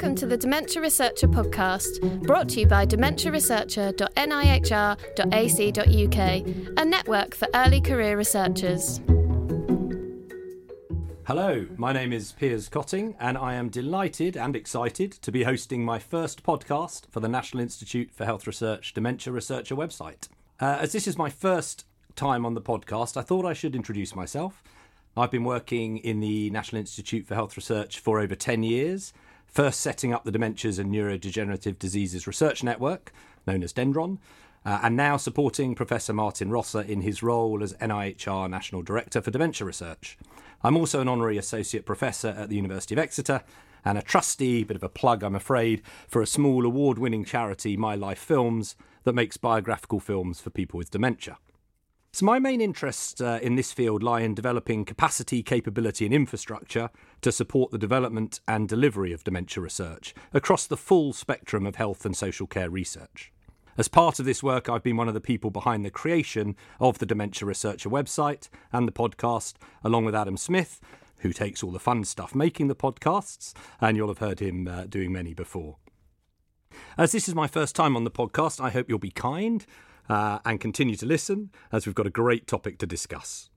Welcome to the Dementia Researcher podcast, brought to you by dementiaresearcher.nihr.ac.uk, a network for early career researchers. Hello, my name is Piers Kotting, and I am delighted and excited to be hosting my first podcast for the National Institute for Health Research Dementia Researcher website. Uh, as this is my first time on the podcast, I thought I should introduce myself. I've been working in the National Institute for Health Research for over 10 years, first setting up the Dementias and Neurodegenerative Diseases Research Network, known as Dendron, uh, and now supporting Professor Martin Rossor in his role as NIHR National Director for Dementia Research. I'm also an honorary associate professor at the University of Exeter and a trustee, bit of a plug, I'm afraid, for a small award winning charity, My Life Films, that makes biographical films for people with dementia. So, my main interests uh, in this field lie in developing capacity, capability, and infrastructure to support the development and delivery of dementia research across the full spectrum of health and social care research. As part of this work, I've been one of the people behind the creation of the Dementia Researcher website and the podcast, along with Adam Smith, who takes all the fun stuff making the podcasts, and you'll have heard him uh, doing many before. As this is my first time on the podcast, I hope you'll be kind uh, and continue to listen, as we've got a great topic to discuss.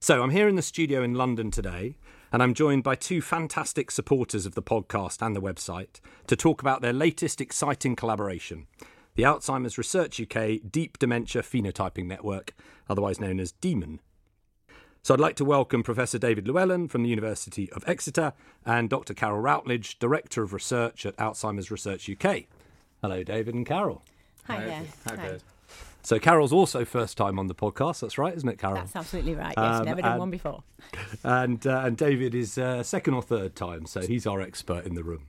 So, I'm here in the studio in London today, and I'm joined by two fantastic supporters of the podcast and the website to talk about their latest exciting collaboration the Alzheimer's Research UK Deep Dementia Phenotyping Network, otherwise known as DEMON. So I'd like to welcome Professor David Llewellyn from the University of Exeter and Dr. Carol Routledge, Director of Research at Alzheimer's Research UK. Hello, David and Carol. Hi there. Hi, Piers. So Carol's also first time on the podcast. That's right, isn't it, Carol? That's absolutely right. Yes, Um, never done and- one before. and uh, and David is uh, second or third time, so he's our expert in the room.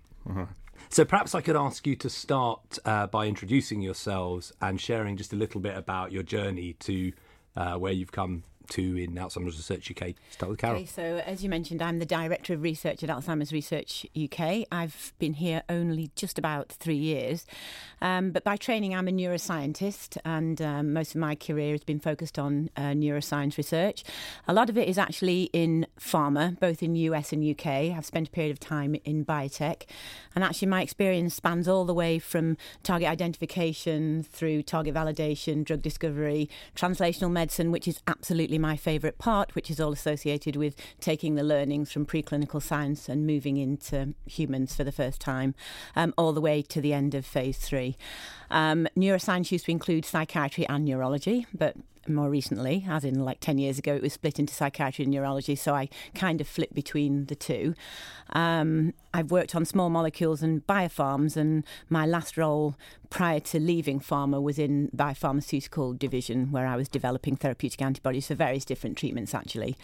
So perhaps I could ask you to start uh, by introducing yourselves and sharing just a little bit about your journey to uh, where you've come to in Alzheimer's Research UK. Start with Carol. Okay, so as you mentioned, I'm the Director of Research at Alzheimer's Research UK. I've been here only just about three years, um, but by training, I'm a neuroscientist, and um, most of my career has been focused on uh, neuroscience research. A lot of it is actually in pharma, both in US and UK. I've spent a period of time in biotech, and actually, my experience spans all the way from target identification through target validation, drug discovery, translational medicine, which is absolutely my favourite part, which is all associated with taking the learnings from preclinical science and moving into humans for the first time, um, all the way to the end of phase three. Um, neuroscience used to include psychiatry and neurology, but more recently, as in like 10 years ago, it was split into psychiatry and neurology, so I kind of flipped between the two. Um, I've worked on small molecules and biopharms, and my last role prior to leaving pharma was in biopharmaceutical division, where I was developing therapeutic antibodies for various different treatments, actually.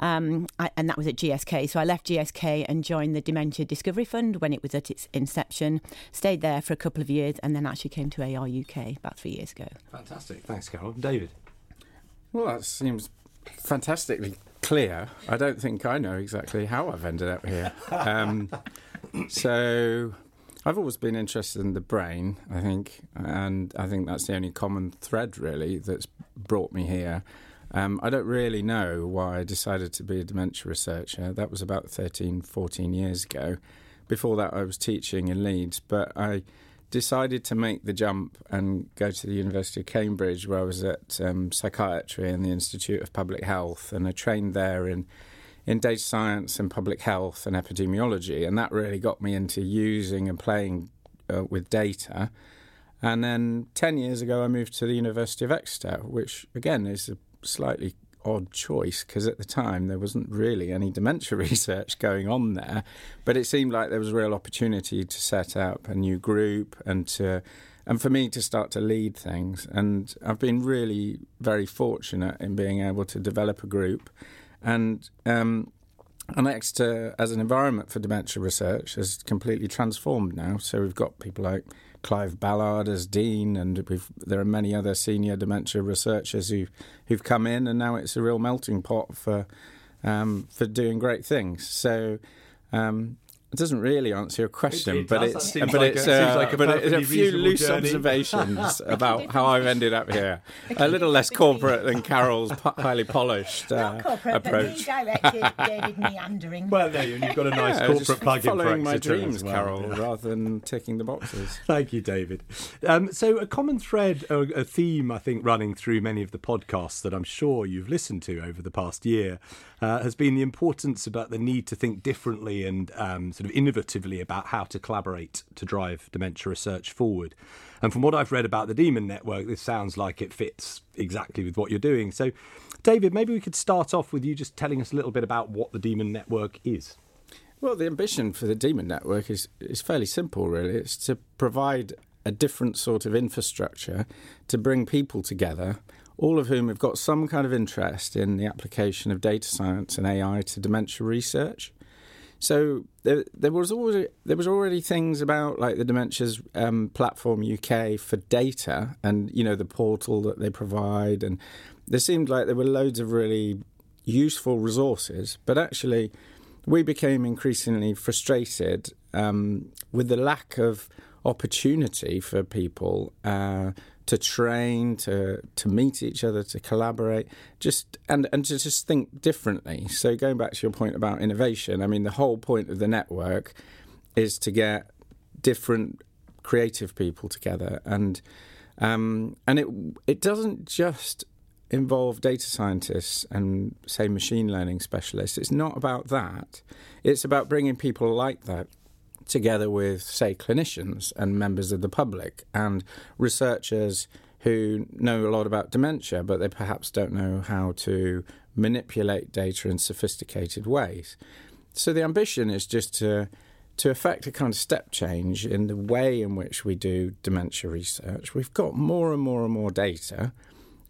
Um, I, and that was at GSK. So I left GSK and joined the Dementia Discovery Fund when it was at its inception, stayed there for a couple of years, and then actually came to AR UK about three years ago. Fantastic. Thanks, Carol. David. Well, that seems fantastically clear. I don't think I know exactly how I've ended up here. Um, so, I've always been interested in the brain, I think, and I think that's the only common thread really that's brought me here. Um, I don't really know why I decided to be a dementia researcher. That was about 13, 14 years ago. Before that, I was teaching in Leeds, but I decided to make the jump and go to the University of Cambridge, where I was at um, psychiatry and the Institute of Public Health, and I trained there in in data science and public health and epidemiology, and that really got me into using and playing uh, with data. And then ten years ago, I moved to the University of Exeter, which again is a slightly odd choice because at the time there wasn't really any dementia research going on there, but it seemed like there was a real opportunity to set up a new group and to and for me to start to lead things. And I've been really very fortunate in being able to develop a group and. Um, and Exeter, as an environment for dementia research, has completely transformed now. So we've got people like Clive Ballard as dean, and there are many other senior dementia researchers who who've come in, and now it's a real melting pot for um, for doing great things. So um, it doesn't really answer your question, it but it's but like it's a- uh, like a but it's a few loose journey. observations about how I've ended up here. A little less corporate than Carol's po- highly polished uh, Not corporate, approach. redirected David meandering. Well, there you You've got a nice Yeah, corporate plug-in for following my dreams, well. Carol, Yeah. rather than ticking the boxes. Thank you, David. Um, so, a common thread, or a theme, I think, running through many of the podcasts that I'm sure you've listened to over the past year uh, has been the importance about the need to think differently and um, sort of innovatively about how to collaborate to drive dementia research forward. And from what I've read about the Demon Network, this sounds like it fits exactly with what you're doing. So, David, maybe we could start off with you just telling us a little bit about what the Demon Network is. Well, the ambition for the Demon Network is, is fairly simple, really. It's to provide a different sort of infrastructure to bring people together, all of whom have got some kind of interest in the application of data science and AI to dementia research. So there, there was already there was already things about like the Dementia's um, platform UK for data, and you know the portal that they provide, and there seemed like there were loads of really useful resources, but actually we became increasingly frustrated um, with the lack of opportunity for people uh, to train, to to meet each other, to collaborate, just and and to just think differently. So going back to your point about innovation, I mean the whole point of the network is to get different creative people together, and um, and it it doesn't just involve data scientists and say machine learning specialists. It's not about that. It's about bringing people like that together with, say, clinicians and members of the public and researchers who know a lot about dementia, but they perhaps don't know how to manipulate data in sophisticated ways. So the ambition is just to to effect a kind of step change in the way in which we do dementia research. We've got more and more and more data,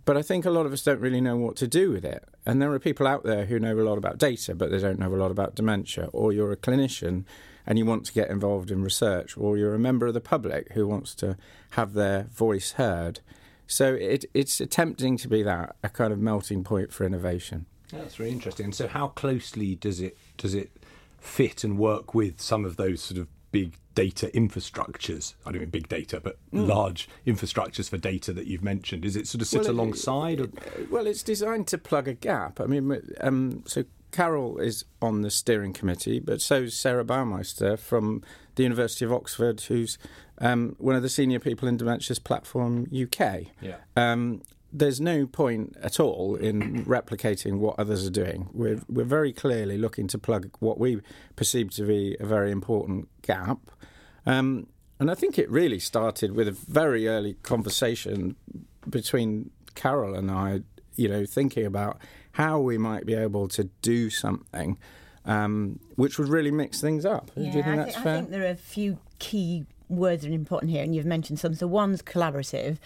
but I think a lot of us don't really know what to do with it. And there are people out there who know a lot about data, but they don't know a lot about dementia. Or you're a clinician and you want to get involved in research, or you're a member of the public who wants to have their voice heard. So it, it's attempting to be that a kind of melting point for innovation. That's really interesting. And so, how closely does it does it fit and work with some of those sort of big data infrastructures? I don't mean big data, but large infrastructures for data that you've mentioned. Is it sort of sit Well, it- alongside? or? Well, it's designed to plug a gap. I mean, um, so Carol is on the steering committee, but so is Sarah Bauermeister from the University of Oxford, who's um, one of the senior people in Dementia's Platform UK. Yeah. Um, there's no point at all in replicating what others are doing. We're, we're very clearly looking to plug what we perceive to be a very important gap. Um, and I think it really started with a very early conversation between Carol and I, you know, thinking about how we might be able to do something um, which would really mix things up. do you think I, that's thi- I think there are a few key words that are important here, and you've mentioned some. So one's collaborative.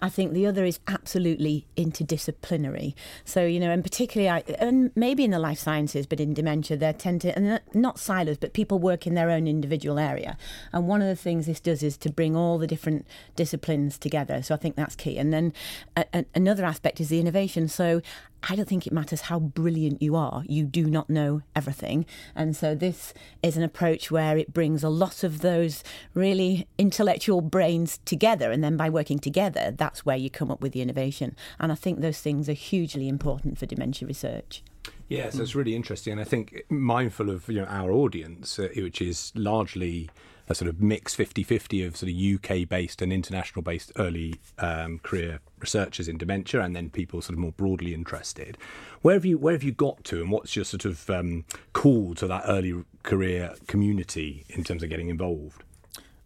I think the other is absolutely interdisciplinary. So you know, and particularly, I, and maybe in the life sciences, but in dementia, they tend to, and not silos, but people work in their own individual area. And one of the things this does is to bring all the different disciplines together. So I think that's key. And then a, a, another aspect is the innovation. So I don't think it matters how brilliant you are, you do not know everything. And so this is an approach where it brings a lot of those really intellectual brains together. And then by working together, that's where you come up with the innovation. And I think those things are hugely important for dementia research. Yeah, so it's really interesting, and I think mindful of you know our audience, uh, which is largely a sort of mix 50-50 of sort of UK based and international based early um, career researchers in dementia, and then people sort of more broadly interested. Where have you where have you got to, and what's your sort of um, call to that early career community in terms of getting involved?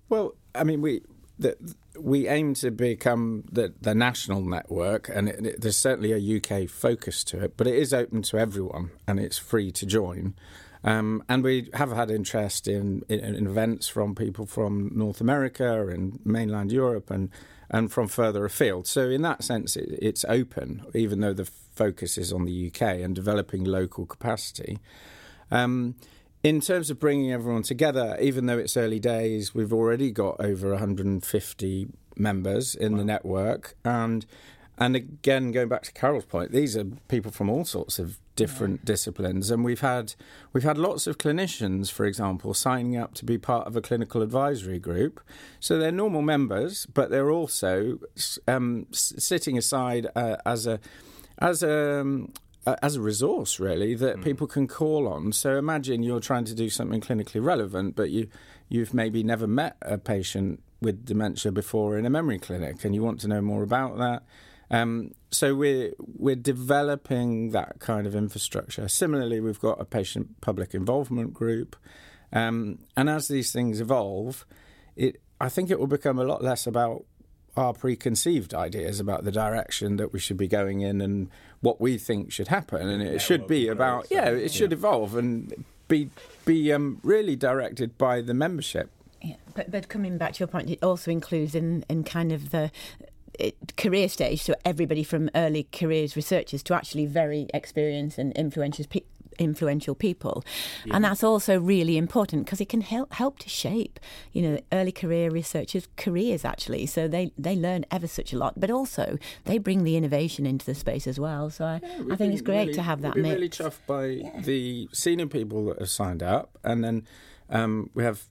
Well, I mean, we the, we aim to become the, the national network, and it, it- there's certainly a UK focus to it, but it is open to everyone, and it's free to join. Um, and we have had interest in, in, in events from people from North America and mainland Europe and, and from further afield. So, in that sense, it, it's open, even though the focus is on the UK and developing local capacity. Um, in terms of bringing everyone together, even though it's early days, we've already got over 150 members in the network, and and again, going back to Carol's point, these are people from all sorts of different disciplines, and we've had we've had lots of clinicians, for example, signing up to be part of a clinical advisory group. So they're normal members, but they're also um, sitting aside uh, as a as a um, as a resource, really, that mm. people can call on. So imagine you're trying to do something clinically relevant, but you you've maybe never met a patient with dementia before in a memory clinic, and you want to know more about that. Um, so we're we're developing that kind of infrastructure. Similarly, we've got a patient public involvement group, um, and as these things evolve, it I think it will become a lot less about our preconceived ideas about the direction that we should be going in and what we think should happen, and it should be about yeah, it should evolve and be be um, really directed by the membership. Yeah, but but coming back to your point, it also includes in in kind of the career stage, so everybody from early careers researchers to actually very experienced and influential pe- influential people, yeah. and that's also really important because it can help help to shape you know early career researchers' careers actually. So they they learn ever such a lot, but also they bring the innovation into the space as well. So I, yeah, I think it's great really, to have that. Mix. really chuffed by yeah. the senior people that have signed up, and then um, we have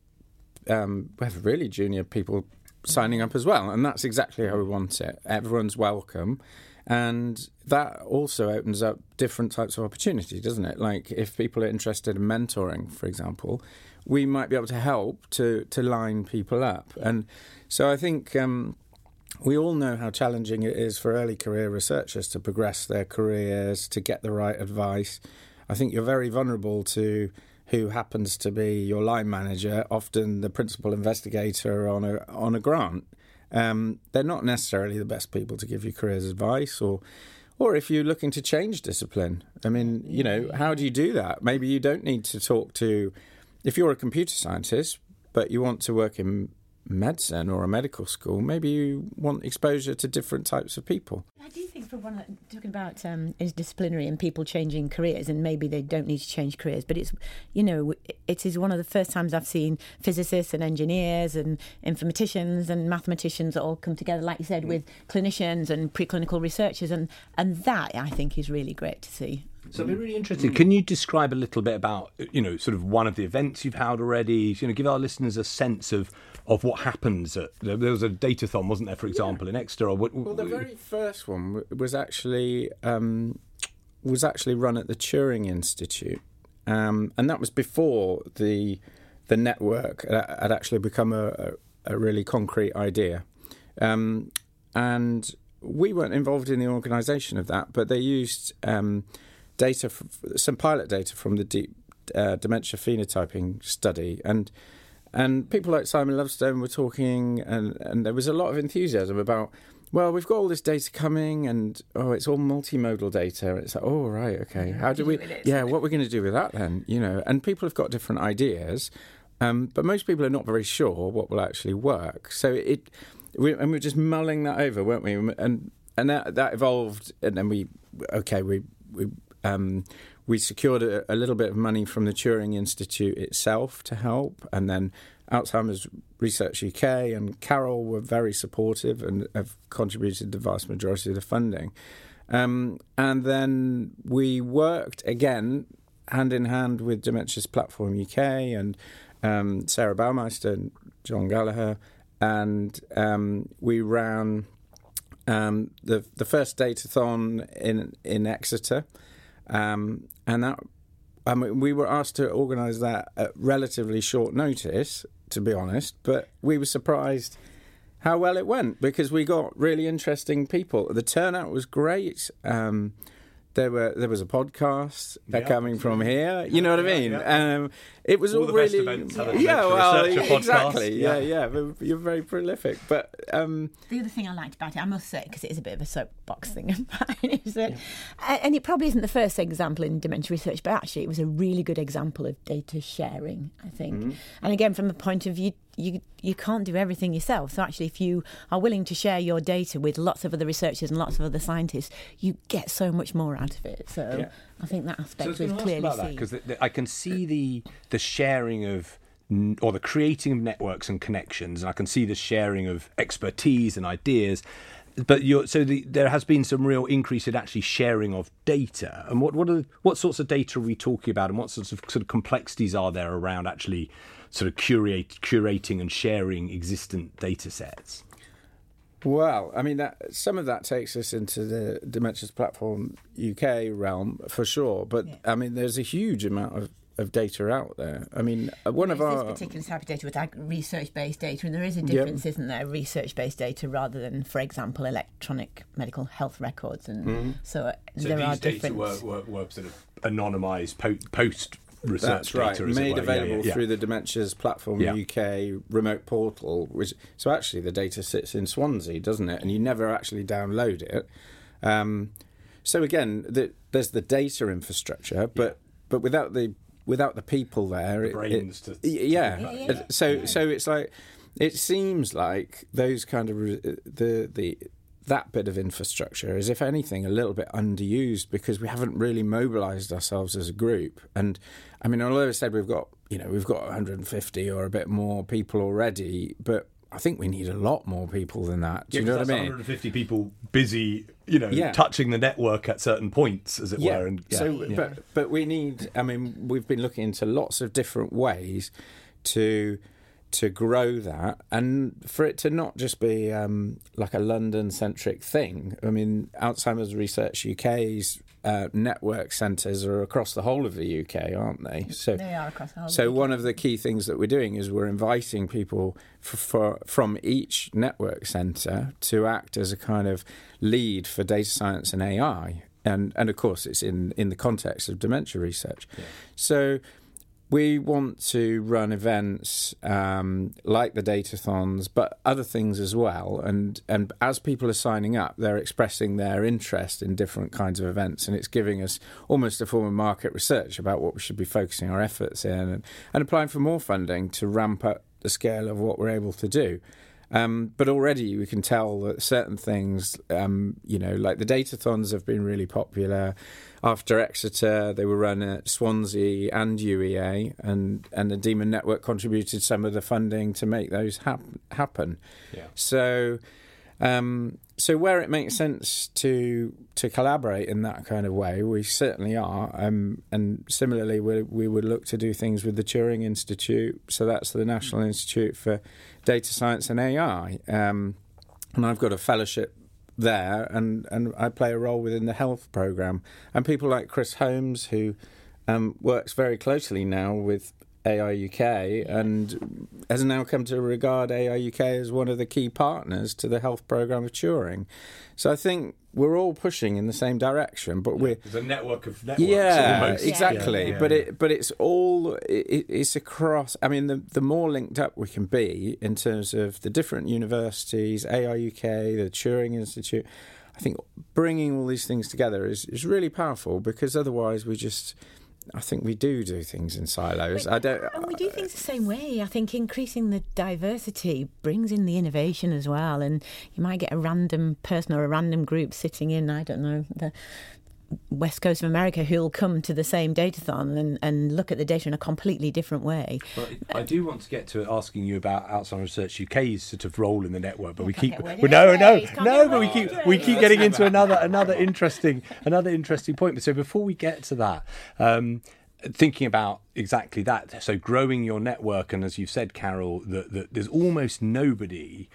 um, we have really junior people signing up as well. And that's exactly how we want it. Everyone's welcome. And that also opens up different types of opportunity, doesn't it? Like if people are interested in mentoring, for example, we might be able to help to, to line people up. And so I think um, we all know how challenging it is for early career researchers to progress their careers, to get the right advice. I think you're very vulnerable to who happens to be your line manager, often the principal investigator on a on a grant. Um, they're not necessarily the best people to give you careers advice, or or if you're looking to change discipline. I mean, you know, how do you do that? Maybe you don't need to talk to if you're a computer scientist, but you want to work in medicine or a medical school, maybe you want exposure to different types of people. I do think, for one, talking about um, is disciplinary and people changing careers, and maybe they don't need to change careers, but it's, you know, it is one of the first times I've seen physicists and engineers and informaticians and mathematicians all come together, like you said, with clinicians and preclinical researchers, and and that I think is really great to see. So I'd be really interested. Can you describe a little bit about, you know, sort of one of the events you've held already? You know, give our listeners a sense of of what happens. At, there was a datathon, wasn't there, for example, yeah. in Exeter? Or what, well, the very first one was actually um, was actually run at the Turing Institute, um, and that was before the the network had actually become a, a really concrete idea. Um, and we weren't involved in the organisation of that, but they used um, data, some pilot data from the deep uh, dementia phenotyping study, and and people like Simon Lovestone were talking, and, and there was a lot of enthusiasm about, well, we've got all this data coming, and oh, it's all multimodal data. It's like, oh, right, okay. How do we, yeah, what we're going to do with that then? You know, and people have got different ideas, um, but most people are not very sure what will actually work. So it, we, and we are just mulling that over, weren't we? And and that that evolved, and then we, okay, we we um, we secured a, a, little bit of money from the Turing Institute itself to help, and then Alzheimer's Research UK and CAROL were very supportive and have contributed the vast majority of the funding. Um, and then we worked again hand in hand with Dementia's Platform UK and um, Sarah Bauermeister and John Gallacher, and um, we ran um, the the first datathon in in Exeter. Um, and that I mean, we were asked to organise that at relatively short notice, to be honest, but we were surprised how well it went because we got really interesting people. The turnout was great. Um, there were there was a podcast yeah, coming from here. You know what I mean? Yeah, um, it was all, all really yeah, well, exactly. Yeah, yeah. You're very prolific. But um, the other thing I liked about it, I must say, because it is a bit of a soapbox thing of mine, is that, and it probably isn't the first example in dementia research, but actually it was a really good example of data sharing. I think, mm-hmm. and again, from the point of view you you can't do everything yourself. So actually, if you are willing to share your data with lots of other researchers and lots of other scientists, you get so much more out of it. So yeah. I think that aspect so was clearly seen. Because I can see the the sharing of or the creating of networks and connections, and I can see the sharing of expertise and ideas. but you're, so the, there has been some real increase in actually sharing of data. And what what are what sorts of data are we talking about, and what sorts of sort of complexities are there around actually sort of curate, curating and sharing existent data sets? Well, I mean, that, some of that takes us into the Dementias Platform UK realm for sure. But yeah. I mean, there's a huge amount of, of data out there. I mean, uh, one there's of our this particular type of data with research-based data, and there is a difference, yep. isn't there? Research-based data rather than, for example, electronic medical health records, and mm-hmm. so, uh, so there are different. Were, were, were, sort of anonymised po- post research That's right. Made available yeah, yeah. through the Dementias Platform. UK remote portal. Which so actually the data sits in Swansea, doesn't it? And you never actually download it. Um, so again, the, there's the data infrastructure, but but without the without the people there, the brains it, to, yeah. So so it's like it seems like those kind of the the that bit of infrastructure is, if anything, a little bit underused because we haven't really mobilised ourselves as a group. And I mean, although I said we've got, you know, we've got 150 or a bit more people already, but I think we need a lot more people than that. Do yeah, you know what I mean? 150 people busy, you know, yeah. touching the network at certain points, as it yeah. were. And yeah. so, but but we need. I mean, we've been looking into lots of different ways to to grow that and for it to not just be um, like a London centric thing. I mean, Alzheimer's Research UK's uh, network centres are across the whole of the UK, aren't they? So they are across the whole. So one of the key things that we're doing is we're inviting people for, for, from each network centre to act as a kind of lead for data science and AI. And, and of course, it's in, in the context of dementia research. Yeah. So we want to run events um, like the datathons, but other things as well. And and as people are signing up, they're expressing their interest in different kinds of events, and it's giving us almost a form of market research about what we should be focusing our efforts in, and, and applying for more funding to ramp up the scale of what we're able to do. Um, but already we can tell that certain things, um, you know, like the datathons have been really popular. After Exeter, they were run at Swansea and UEA, and, and the Demon Network contributed some of the funding to make those hap- happen. Yeah. So, um, so where it makes sense to to collaborate in that kind of way, we certainly are. Um, and similarly, we, we would look to do things with the Turing Institute. So that's the National Institute for Data Science and AI. Um, and I've got a fellowship there, and, and I play a role within the health program. And people like Chris Holmes, who um, works very closely now with ARUK and has now come to regard ARUK as one of the key partners to the health program of Turing. So I think we're all pushing in the same direction, but we're there's a network of networks. Yeah, almost. exactly. Yeah, yeah. But it but it's all it, it's across. I mean, the the more linked up we can be in terms of the different universities, ARUK, the Turing Institute. I think bringing all these things together is, is really powerful because otherwise we just I think we do do things in silos. But, I don't. And we do uh, things the same way. I think increasing the diversity brings in the innovation as well. And you might get a random person or a random group sitting in, I don't know, the West Coast of America who'll come to the same datathon and, and look at the data in a completely different way. Well, I do want to get to asking you about Alzheimer's Research UK's sort of role in the network, but we keep well, no, no, no, but we keep we keep getting into another another interesting another interesting point. So before we get to that. Um, thinking about exactly that, so growing your network, and as you've said, Carol, that, that there's almost nobody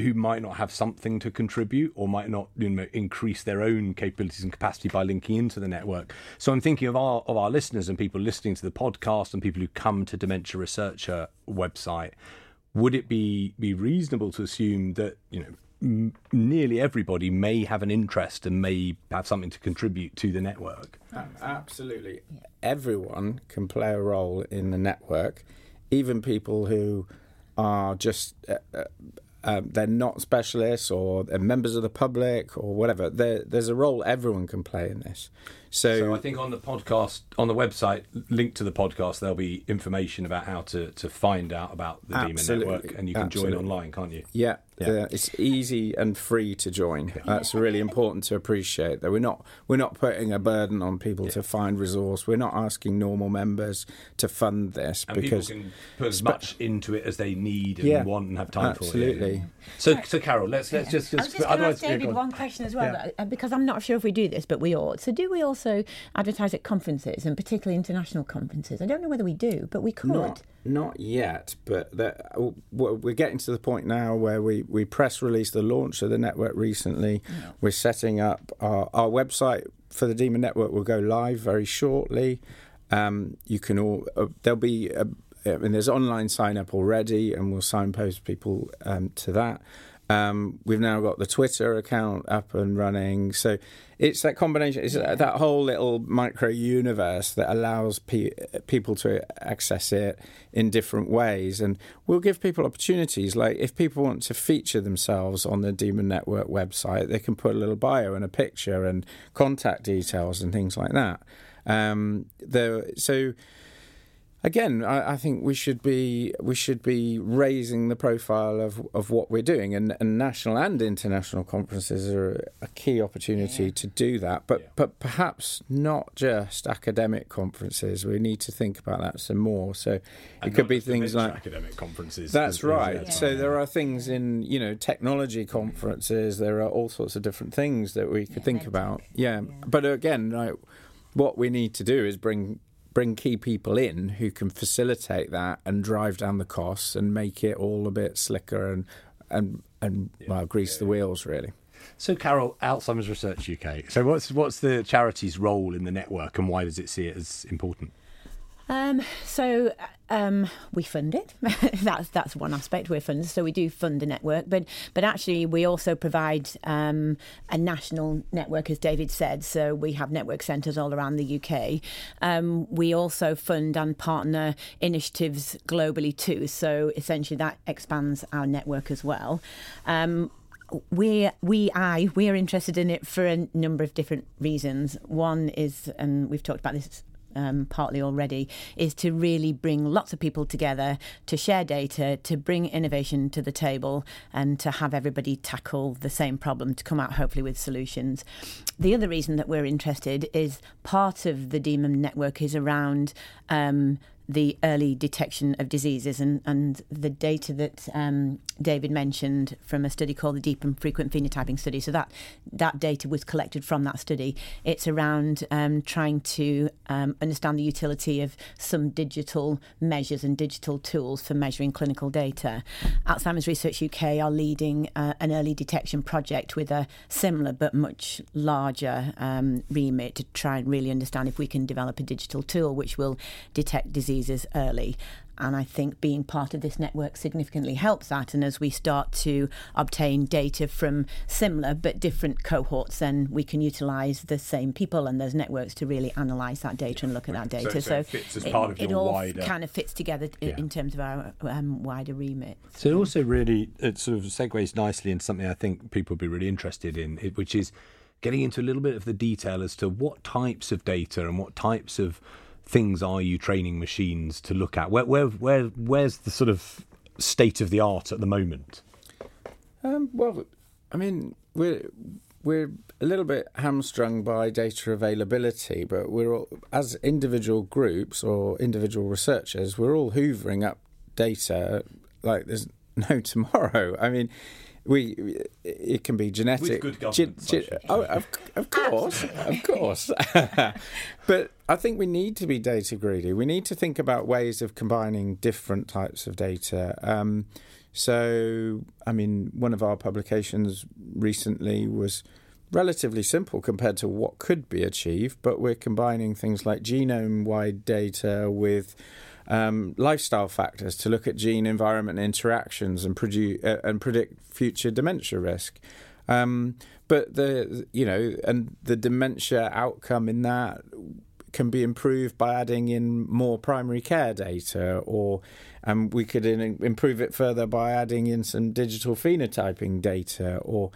who might not have something to contribute or might not you know, increase their own capabilities and capacity by linking into the network. So I'm thinking of our of our listeners and people listening to the podcast and people who come to Dementia Researcher website. Would it be be reasonable to assume that you know nearly everybody may have an interest and may have something to contribute to the network? Absolutely, everyone can play a role in the network, even people who are just uh, uh um, they're not specialists or they're members of the public or whatever. There, there's a role everyone can play in this. So, so, I think on the podcast, on the website, linked to the podcast, there'll be information about how to, to find out about the Demon Network, and you can absolutely. join online, can't you? Yeah, Yeah. Uh, it's easy and free to join. That's really important to appreciate. That we're not we're not putting a burden on people to find resource. We're not asking normal members to fund this And because people can put as much into it as they need and Yeah, want and have time for. absolutely. Yeah. So, so Carol, let's let's just. I was just going to otherwise- ask David on. one question as well, Yeah. uh, because I'm not sure if we do this, but we ought. So, do we also advertise at conferences, and particularly international conferences? I don't know whether we do, but we could. Not, not yet, but that, we're getting to the point now where we, we press released the launch of the network recently. We're setting up our, our website for the Demon Network will go live very shortly. Um, you can all uh, there'll be a, I mean there's online sign up already, and we'll signpost people um, to that. Um, we've now got the Twitter account up and running, so it's that combination. It's that whole little micro universe that allows pe- people to access it in different ways, and we'll give people opportunities. Like if people want to feature themselves on the Demon Network website, they can put a little bio and a picture and contact details and things like that. Um, the, so again, I, I think we should be we should be raising the profile of, of what we're doing, and, and national and international conferences are a key opportunity to do that. But Yeah. but perhaps not just academic conferences. We need to think about that some more. So it could be things like academic conferences. that's as- as- right. yeah. So there are things in you know technology conferences. There are all sorts of different things that we could think about. Yeah, but again, like, what we need to do is bring bring key people in who can facilitate that and drive down the costs and make it all a bit slicker and and and well grease the wheels really. So, Carol, Alzheimer's Research UK. So, what's what's the charity's role in the network, and why does it see it as important? Um, so um, we fund it. that's that's one aspect. We're funded, so we do fund the network. But but actually, we also provide um, a national network, as David said. So we have network centres all around the UK. Um, we also fund and partner initiatives globally too. So essentially, that expands our network as well. Um, we we I we are interested in it for a number of different reasons. One is, and we've talked about this um, partly already, is to really bring lots of people together to share data, to bring innovation to the table, and to have everybody tackle the same problem to come out hopefully with solutions. The other reason that we're interested is part of the Demon network is around. Um, the early detection of diseases and, and the data that um, David mentioned from a study called the Deep and Frequent Phenotyping Study. So that that data was collected from that study. It's around um, trying to um, understand the utility of some digital measures and digital tools for measuring clinical data. Alzheimer's Research UK are leading uh, an early detection project with a similar but much larger um, remit to try and really understand if we can develop a digital tool which will detect diseases early. And I think being part of this network significantly helps that. And as we start to obtain data from similar but different cohorts, then we can utilise the same people and those networks to really analyse that data and look at that data. so it fits as it, part of it all wider- kind of fits together in, Yeah. in terms of our um, wider remit. So it also really it sort of segues nicely into something I think people would be really interested in, which is getting into a little bit of the detail as to what types of data and what types of things are you training machines to look at. Where where where where's the sort of state of the art at the moment? Um, well, I mean, we're we're a little bit hamstrung by data availability, but we're all, as individual groups or individual researchers, we're all hoovering up data like there's no tomorrow. I mean. We it can be genetic. good ge- ge- oh, of, of course, of course. but I think we need to be data greedy. We need to think about ways of combining different types of data. Um, so, I mean, one of our publications recently was relatively simple compared to what could be achieved, but we're combining things like genome wide data with um, lifestyle factors to look at gene environment interactions and, uh, and predict future dementia risk. Um, but the you know and the dementia outcome in that can be improved by adding in more primary care data, or um, we could in, improve it further by adding in some digital phenotyping data, or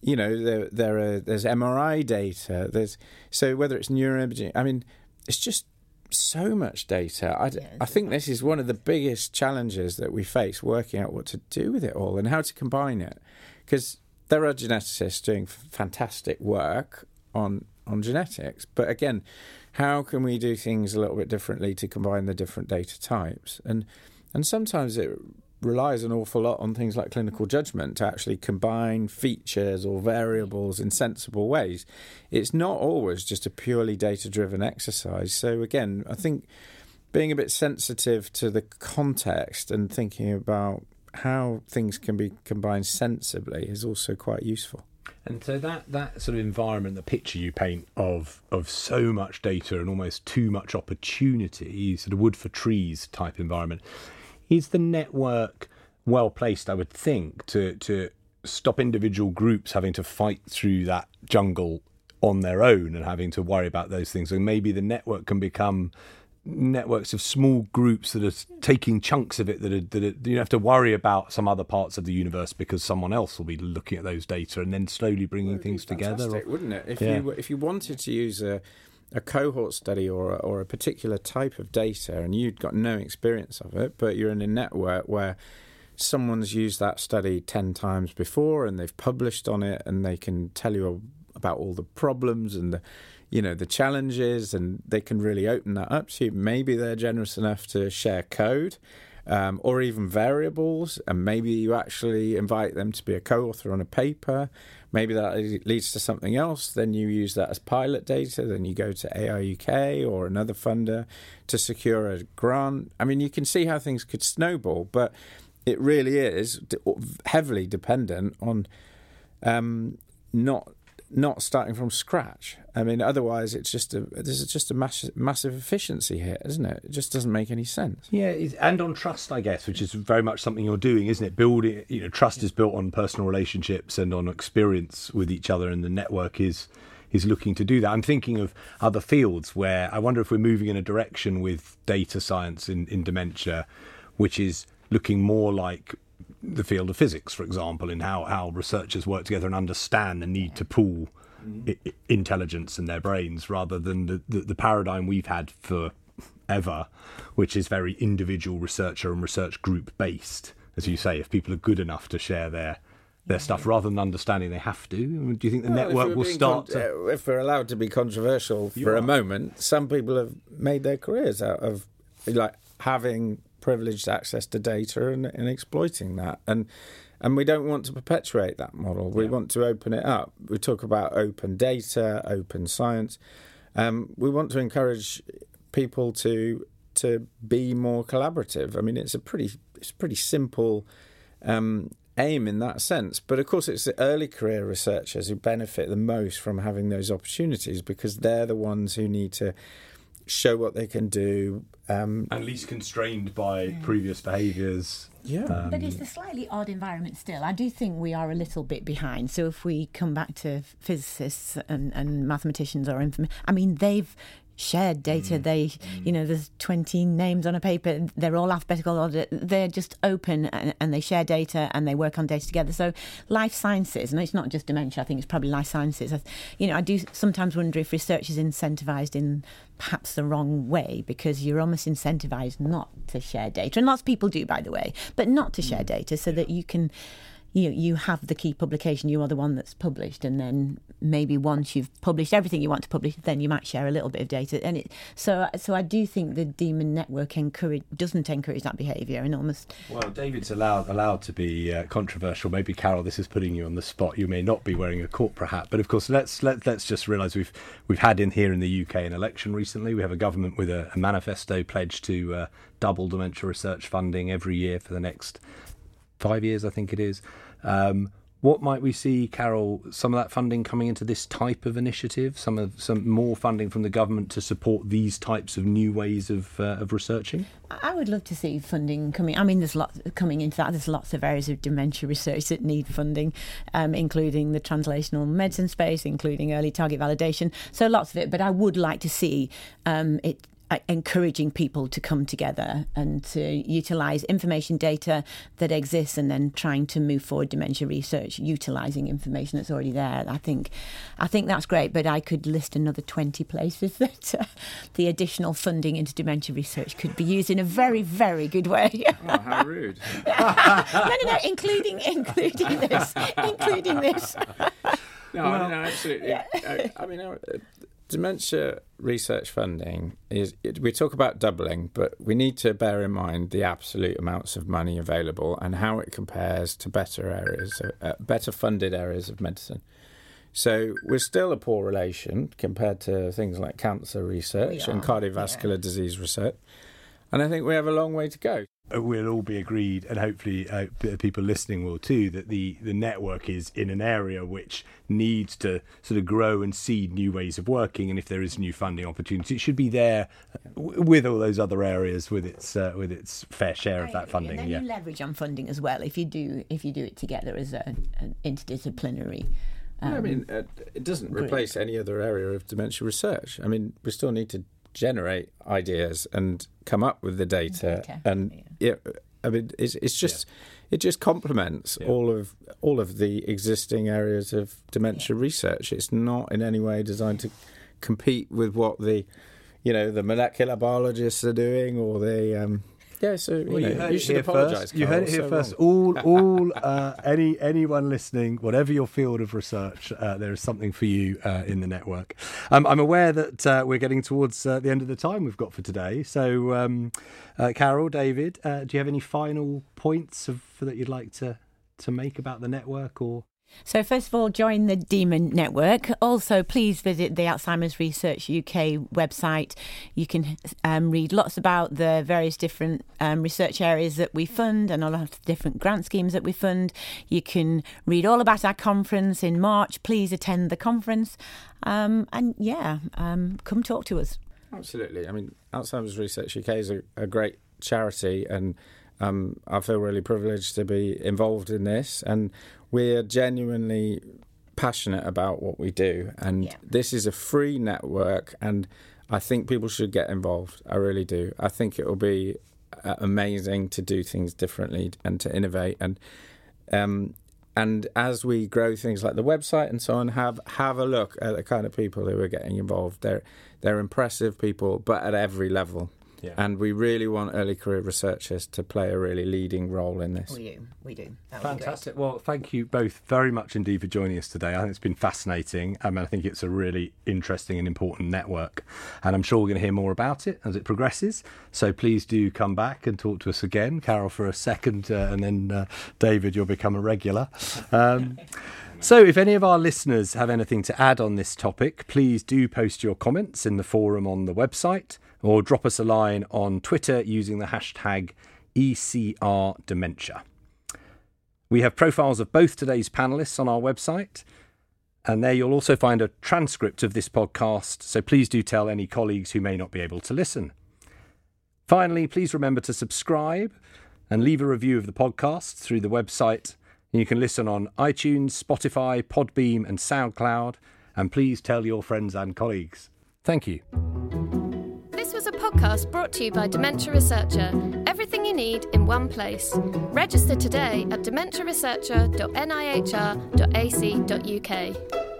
you know there there are there's MRI data. There's so whether it's neuroimaging, I mean, it's just so much data. I, I think this is one of the biggest challenges that we face working out what to do with it all and how to combine it. Because there are geneticists doing fantastic work on on genetics, but again, how can we do things a little bit differently to combine the different data types? And and sometimes it relies an awful lot on things like clinical judgment to actually combine features or variables in sensible ways. It's not always just a purely data driven exercise. So, again, I think being a bit sensitive to the context and thinking about how things can be combined sensibly is also quite useful. And so that that sort of environment, the picture you paint of of so much data and almost too much opportunity, sort of wood for trees type environment, is the network well placed, I would think, to to stop individual groups having to fight through that jungle on their own and having to worry about those things. And maybe the network can become networks of small groups that are taking chunks of it that, are, that are, you don't have to worry about some other parts of the universe because someone else will be looking at those data and then slowly bringing things together. Or, wouldn't it? If yeah. you if you wanted to use a a cohort study or or a particular type of data and you'd got no experience of it, but you're in a network where someone's used that study 10 times before and they've published on it and they can tell you about all the problems and the you know the challenges and they can really open that up to you. Maybe they're generous enough to share code um, or even variables and maybe you actually invite them to be a co-author on a paper maybe that leads to something else. Then you use that as pilot data. Then you go to ARUK or another funder to secure a grant. I mean, you can see how things could snowball, but it really is heavily dependent on um, not not starting from scratch. I mean, otherwise, it's just a this is just a massive massive efficiency hit, isn't it? It just doesn't make any sense. Yeah, and on trust, I guess, which is very much something you're doing, isn't it? Building, you know, trust is built on personal relationships and on experience with each other, and the network is is looking to do that. I'm thinking of other fields where I wonder if we're moving in a direction with data science in, in dementia, which is looking more like the field of physics, for example, in how, how researchers work together and understand the need to pool mm. I- intelligence in their brains rather than the, the, the paradigm we've had for ever, which is very individual researcher and research group based. As you say, if people are good enough to share their their stuff rather than understanding they have to. Do you think the well, network will start? Con- to... If we're allowed to be controversial for a moment, some people have made their careers out of like having privileged access to data and, and exploiting that. And and we don't want to perpetuate that model. We yeah. want to open it up. We talk about open data, open science. Um, we want to encourage people to to be more collaborative. I mean, it's a pretty it's a pretty simple um, aim in that sense. But of course, it's the early career researchers who benefit the most from having those opportunities because they're the ones who need to show what they can do. Um, and least constrained by yeah. previous behaviours. Yeah. Um, but it's a slightly odd environment still. I do think we are a little bit behind. So if we come back to physicists and, and mathematicians or inform- I mean, they've shared data. Mm. They, mm. you know, there's 20 names on a paper. They're all alphabetical order. They're just open and, and, they share data and they work on data together. So life sciences, and it's not just dementia. I think it's probably life sciences. You know, I do sometimes wonder if research is incentivized in perhaps the wrong way because you're almost incentivized not to share data, and lots of people do, by the way, but not to share mm. data so that you can you you have the key publication, you are the one that's published, and then maybe once you've published everything you want to publish, then you might share a little bit of data. And it, so so I do think the Demon Network encourage doesn't encourage that behaviour and almost. Well, David's allowed allowed to be uh, controversial. Maybe Carol, this is putting you on the spot. You may not be wearing a corporate hat, but of course, let's let let's just realise we've we've had in here in the UK an election recently. We have a government with a, a manifesto pledge to uh, double dementia research funding every year for the next five years, I think it is. Um, what might we see, Carol? Some of that funding coming into this type of initiative, some of some more funding from the government to support these types of new ways of uh, of researching. I would love to see funding coming. I mean, there's lots coming into that. There's lots of areas of dementia research that need funding, um, including the translational medicine space, including early target validation. So lots of it. But I would like to see um, it encouraging people to come together and to utilise information data that exists and then trying to move forward dementia research utilising information that's already there. I think, I think that's great, but I could list another 20 places that uh, the additional funding into dementia research could be used in a very, very good way. oh, how rude. no, no, no, including, including this, including this. No, well, no, absolutely. I, I mean, uh, dementia research funding is it, we talk about doubling, but we need to bear in mind the absolute amounts of money available and how it compares to better areas, uh, better funded areas of medicine. So we're still a poor relation compared to things like cancer research and cardiovascular yeah. disease research. And I think we have a long way to go. We'll all be agreed, and hopefully uh, people listening will too, that the, the network is in an area which needs to sort of grow and seed new ways of working. And if there is new funding opportunity, it should be there w- with all those other areas with its uh, with its fair share of that funding. And then yeah. you leverage on funding as well if you do if you do it together as a, an interdisciplinary. Um, yeah, I mean, um, uh, it doesn't group. replace any other area of dementia research. I mean, we still need to generate ideas and come up with the data, data. and yeah. Yeah. I mean, it's, it's just yeah. it just complements yeah. all of all of the existing areas of dementia research. It's not in any way designed to compete with what the you know the molecular biologists are doing or the um, yeah, so you, well, know, you, heard you should apologise. First. You heard it here so first. Wrong. All, all, uh, any anyone listening, whatever your field of research, uh, there is something for you uh, in the network. Um, I'm aware that uh, we're getting towards uh, the end of the time we've got for today. So, um, uh, Carol, David, do you have any final points of, that you'd like to to make about the network or? So, first of all, join the DEMON network. Also, please visit the Alzheimer's Research UK website. You can um, read lots about the various different um, research areas that we fund and a lot of different grant schemes that we fund. You can read all about our conference in March. Please attend the conference. Um, and yeah, um, come talk to us. Absolutely. I mean, Alzheimer's Research UK is a, a great charity and um, I feel really privileged to be involved in this, and we're genuinely passionate about what we do. And yeah. this is a free network, and I think people should get involved. I really do. I think it will be uh, amazing to do things differently and to innovate and. Um, and as we grow things like the website and so on, have have a look at the kind of people who are getting involved. They're they're impressive people, but at every level. Yeah. And we really want early career researchers to play a really leading role in this. We do. We do. Fantastic. Well, thank you both very much indeed for joining us today. I think it's been fascinating. Um, I think it's a really interesting and important network. And I'm sure we're going to hear more about it as it progresses. So please do come back and talk to us again. Carol for a second, uh, and then uh, David, you'll become a regular. Um, So, if any of our listeners have anything to add on this topic, please do post your comments in the forum on the website or drop us a line on Twitter using the hashtag ECRDementia. We have profiles of both today's panelists on our website, and there you'll also find a transcript of this podcast, so please do tell any colleagues who may not be able to listen. Finally, please remember to subscribe and leave a review of the podcast through the website you can listen on iTunes, Spotify, Podbean, and SoundCloud. And please tell your friends and colleagues. Thank you. Was a podcast brought to you by Dementia Researcher. Everything you need in one place. Register today at dementiaresearcher.nihr.ac.uk.